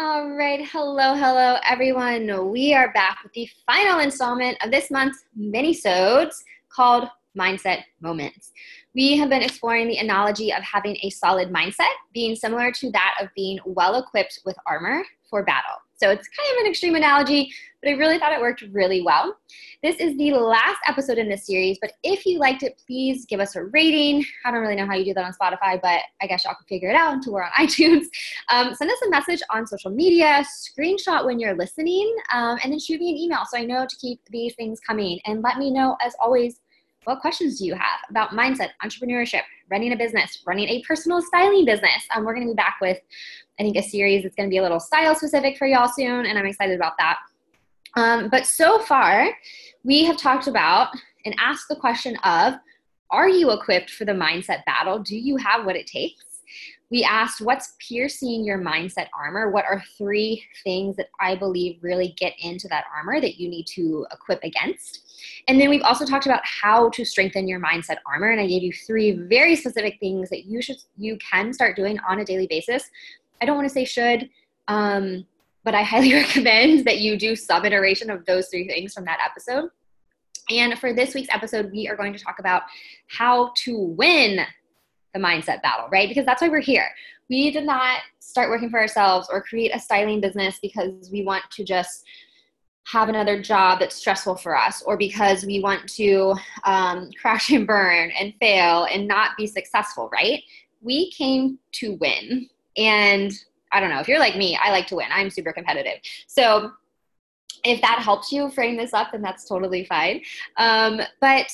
All right, hello, hello, everyone. We are back with the final installment of this month's mini-sodes called Mindset Moments. We have been exploring the analogy of having a solid mindset being similar to that of being well equipped with armor for battle. So it's kind of an extreme analogy, but I really thought it worked really well. This is the last episode in this series, but if you liked it, please give us a rating. I don't really know how you do that on Spotify, but I guess y'all can figure it out until we're on iTunes. Um, send us a message on social media, screenshot when you're listening, um, and then shoot me an email so I know to keep these things coming. And let me know, as always, what questions do you have about mindset, entrepreneurship, running a business, running a personal styling business? Um, we're going to be back with, I think, a series that's going to be a little style specific for y'all soon, and I'm excited about that. Um, but so far, we have talked about and asked the question of Are you equipped for the mindset battle? Do you have what it takes? We asked, What's piercing your mindset armor? What are three things that I believe really get into that armor that you need to equip against? And then we've also talked about how to strengthen your mindset armor. And I gave you three very specific things that you should you can start doing on a daily basis. I don't want to say should. Um, but I highly recommend that you do some iteration of those three things from that episode. And for this week's episode, we are going to talk about how to win the mindset battle, right? Because that's why we're here. We did not start working for ourselves or create a styling business because we want to just have another job that's stressful for us or because we want to um, crash and burn and fail and not be successful, right? We came to win. And I don't know, if you're like me, I like to win. I'm super competitive. So if that helps you frame this up, then that's totally fine. Um, but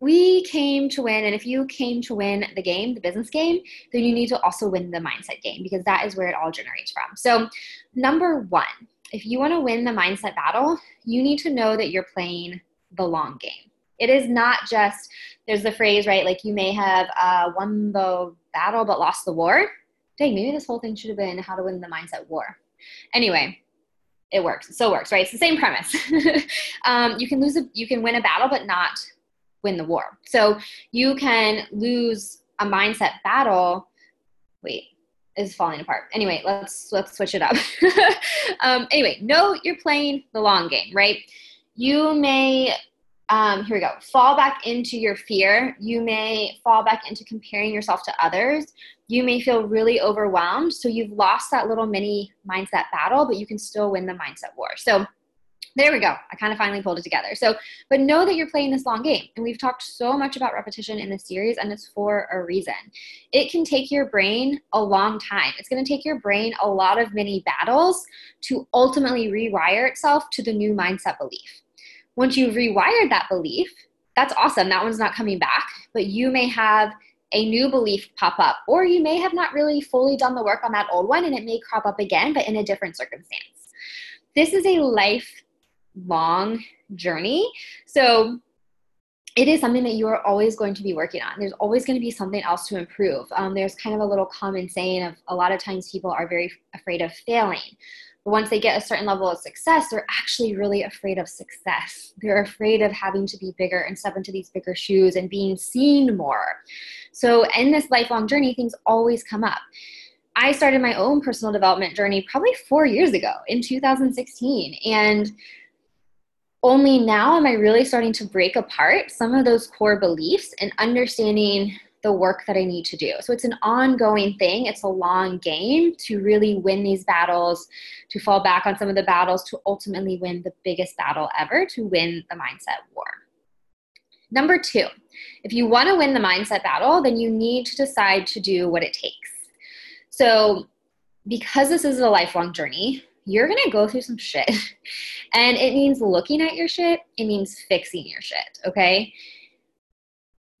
we came to win, and if you came to win the game, the business game, then you need to also win the mindset game because that is where it all generates from. So, number one, if you want to win the mindset battle, you need to know that you're playing the long game. It is not just, there's the phrase, right? Like you may have uh, won the battle but lost the war dang, maybe this whole thing should have been how to win the mindset war. Anyway, it works. It still works, right? It's the same premise. um, you can lose a, you can win a battle, but not win the war. So you can lose a mindset battle. Wait, is falling apart. Anyway, let's let's switch it up. um, anyway, know you're playing the long game, right? You may um, here we go. Fall back into your fear. You may fall back into comparing yourself to others. You may feel really overwhelmed. So you've lost that little mini mindset battle, but you can still win the mindset war. So there we go. I kind of finally pulled it together. So, but know that you're playing this long game. And we've talked so much about repetition in this series, and it's for a reason. It can take your brain a long time. It's going to take your brain a lot of mini battles to ultimately rewire itself to the new mindset belief. Once you've rewired that belief, that's awesome. That one's not coming back, but you may have a new belief pop up, or you may have not really fully done the work on that old one and it may crop up again, but in a different circumstance. This is a lifelong journey. So it is something that you are always going to be working on. There's always going to be something else to improve. Um, there's kind of a little common saying of a lot of times people are very afraid of failing. But once they get a certain level of success, they're actually really afraid of success. They're afraid of having to be bigger and step into these bigger shoes and being seen more. So, in this lifelong journey, things always come up. I started my own personal development journey probably four years ago in 2016. And only now am I really starting to break apart some of those core beliefs and understanding the work that I need to do. So it's an ongoing thing, it's a long game to really win these battles, to fall back on some of the battles, to ultimately win the biggest battle ever, to win the mindset war. Number two, if you want to win the mindset battle, then you need to decide to do what it takes. So, because this is a lifelong journey, you're going to go through some shit. And it means looking at your shit, it means fixing your shit, okay?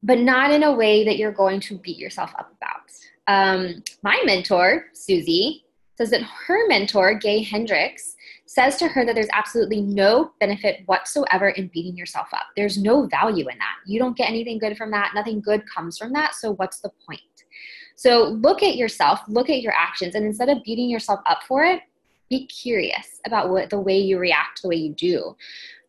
but not in a way that you're going to beat yourself up about. Um, my mentor, Susie, says that her mentor, Gay Hendricks, says to her that there's absolutely no benefit whatsoever in beating yourself up. There's no value in that. You don't get anything good from that. Nothing good comes from that. So, what's the point? So, look at yourself, look at your actions, and instead of beating yourself up for it, be curious about what the way you react, the way you do.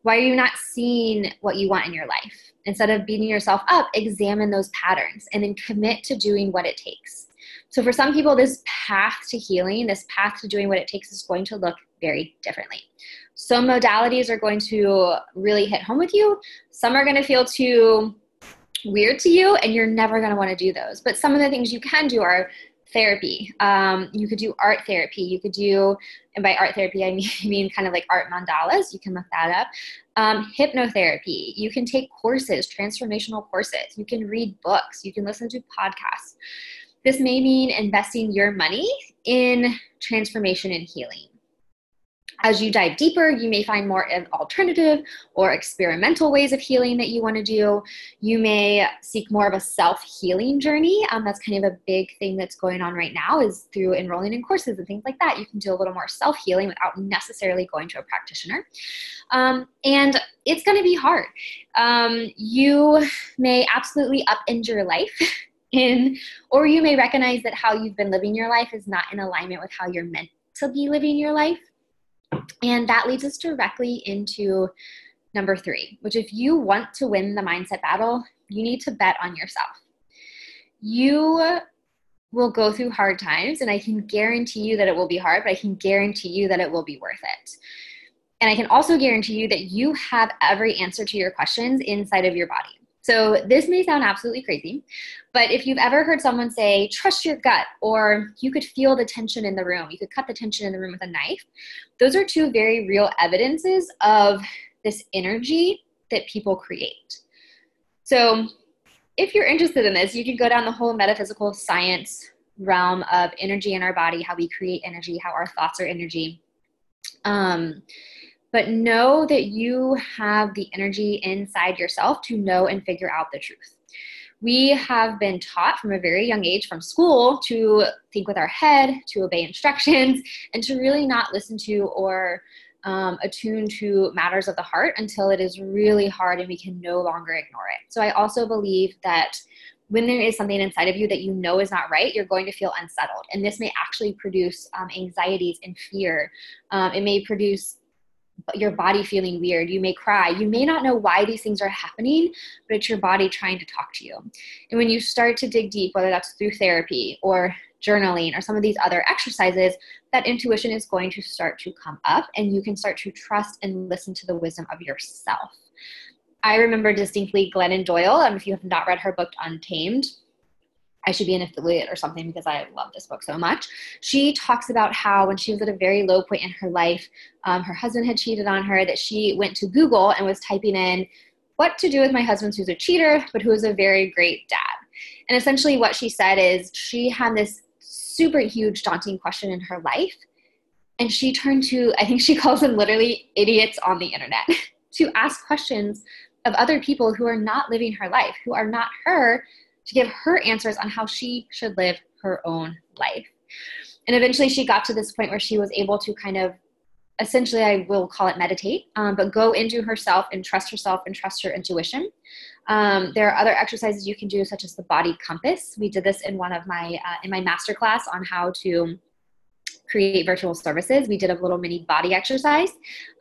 Why are you not seeing what you want in your life? Instead of beating yourself up, examine those patterns and then commit to doing what it takes. So, for some people, this path to healing, this path to doing what it takes is going to look very differently. Some modalities are going to really hit home with you, some are going to feel too weird to you, and you're never going to want to do those. But some of the things you can do are therapy. Um, you could do art therapy. You could do, and by art therapy, I mean, I mean kind of like art mandalas. You can look that up. Um, hypnotherapy. You can take courses, transformational courses. You can read books. You can listen to podcasts. This may mean investing your money in transformation and healing. As you dive deeper, you may find more alternative or experimental ways of healing that you want to do. You may seek more of a self-healing journey. Um, that's kind of a big thing that's going on right now is through enrolling in courses and things like that. You can do a little more self-healing without necessarily going to a practitioner. Um, and it's going to be hard. Um, you may absolutely upend your life. in or you may recognize that how you've been living your life is not in alignment with how you're meant to be living your life and that leads us directly into number three, which if you want to win the mindset battle, you need to bet on yourself. You will go through hard times, and I can guarantee you that it will be hard, but I can guarantee you that it will be worth it. And I can also guarantee you that you have every answer to your questions inside of your body. So this may sound absolutely crazy, but if you've ever heard someone say, trust your gut, or you could feel the tension in the room, you could cut the tension in the room with a knife, those are two very real evidences of this energy that people create. So if you're interested in this, you can go down the whole metaphysical science realm of energy in our body, how we create energy, how our thoughts are energy. Um, but know that you have the energy inside yourself to know and figure out the truth. We have been taught from a very young age from school to think with our head, to obey instructions, and to really not listen to or um, attune to matters of the heart until it is really hard and we can no longer ignore it. So I also believe that when there is something inside of you that you know is not right, you're going to feel unsettled. And this may actually produce um, anxieties and fear. Um, it may produce your body feeling weird. You may cry. You may not know why these things are happening, but it's your body trying to talk to you. And when you start to dig deep, whether that's through therapy or journaling or some of these other exercises, that intuition is going to start to come up and you can start to trust and listen to the wisdom of yourself. I remember distinctly Glennon Doyle, um, if you have not read her book Untamed, I should be an affiliate or something because I love this book so much. She talks about how when she was at a very low point in her life, um, her husband had cheated on her, that she went to Google and was typing in what to do with my husband who's a cheater, but who is a very great dad. And essentially, what she said is she had this super huge, daunting question in her life. And she turned to, I think she calls them literally idiots on the internet, to ask questions of other people who are not living her life, who are not her, to give her answers on how she should live her own life. And eventually she got to this point where she was able to kind of essentially i will call it meditate um, but go into herself and trust herself and trust her intuition. Um, there are other exercises you can do such as the body compass. We did this in one of my uh, in my master class on how to create virtual services. We did a little mini body exercise.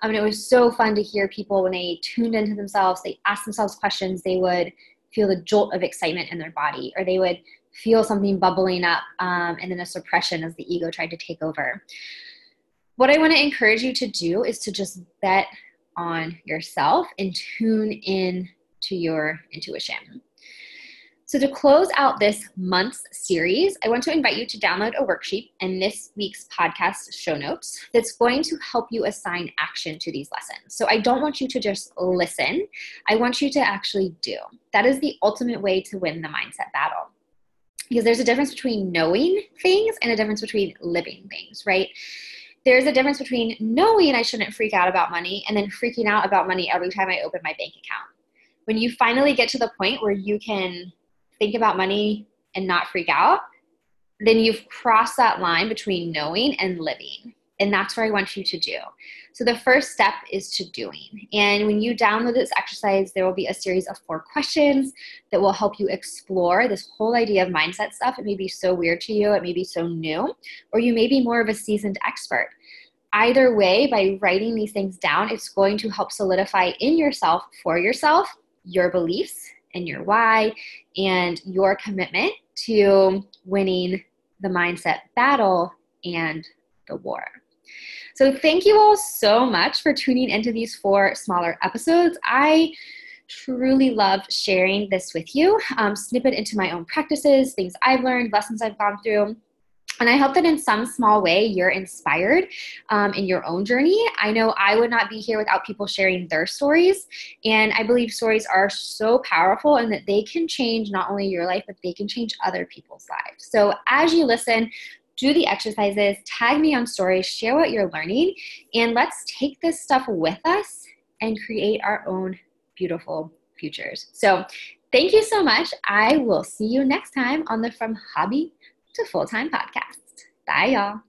Um, and it was so fun to hear people when they tuned into themselves they asked themselves questions they would feel the jolt of excitement in their body, or they would feel something bubbling up um, and then a suppression as the ego tried to take over. What I want to encourage you to do is to just bet on yourself and tune in to your intuition. So, to close out this month's series, I want to invite you to download a worksheet in this week's podcast show notes that's going to help you assign action to these lessons. So, I don't want you to just listen, I want you to actually do. That is the ultimate way to win the mindset battle. Because there's a difference between knowing things and a difference between living things, right? There's a difference between knowing I shouldn't freak out about money and then freaking out about money every time I open my bank account. When you finally get to the point where you can think about money and not freak out, then you've crossed that line between knowing and living. And that's where I want you to do. So the first step is to doing. And when you download this exercise, there will be a series of four questions that will help you explore this whole idea of mindset stuff. It may be so weird to you, it may be so new, or you may be more of a seasoned expert. Either way, by writing these things down, it's going to help solidify in yourself, for yourself, your beliefs and your why and your commitment to winning the mindset battle, and the war. So, thank you all so much for tuning into these four smaller episodes. I truly love sharing this with you, um, snippet into my own practices, things I've learned, lessons I've gone through. And I hope that in some small way you're inspired um, in your own journey. I know I would not be here without people sharing their stories. And I believe stories are so powerful and that they can change not only your life, but they can change other people's lives. So as you listen, do the exercises, tag me on stories, share what you're learning, and let's take this stuff with us and create our own beautiful futures. So, thank you so much. I will see you next time on the From Hobby to Full Time podcast. Bye, y'all.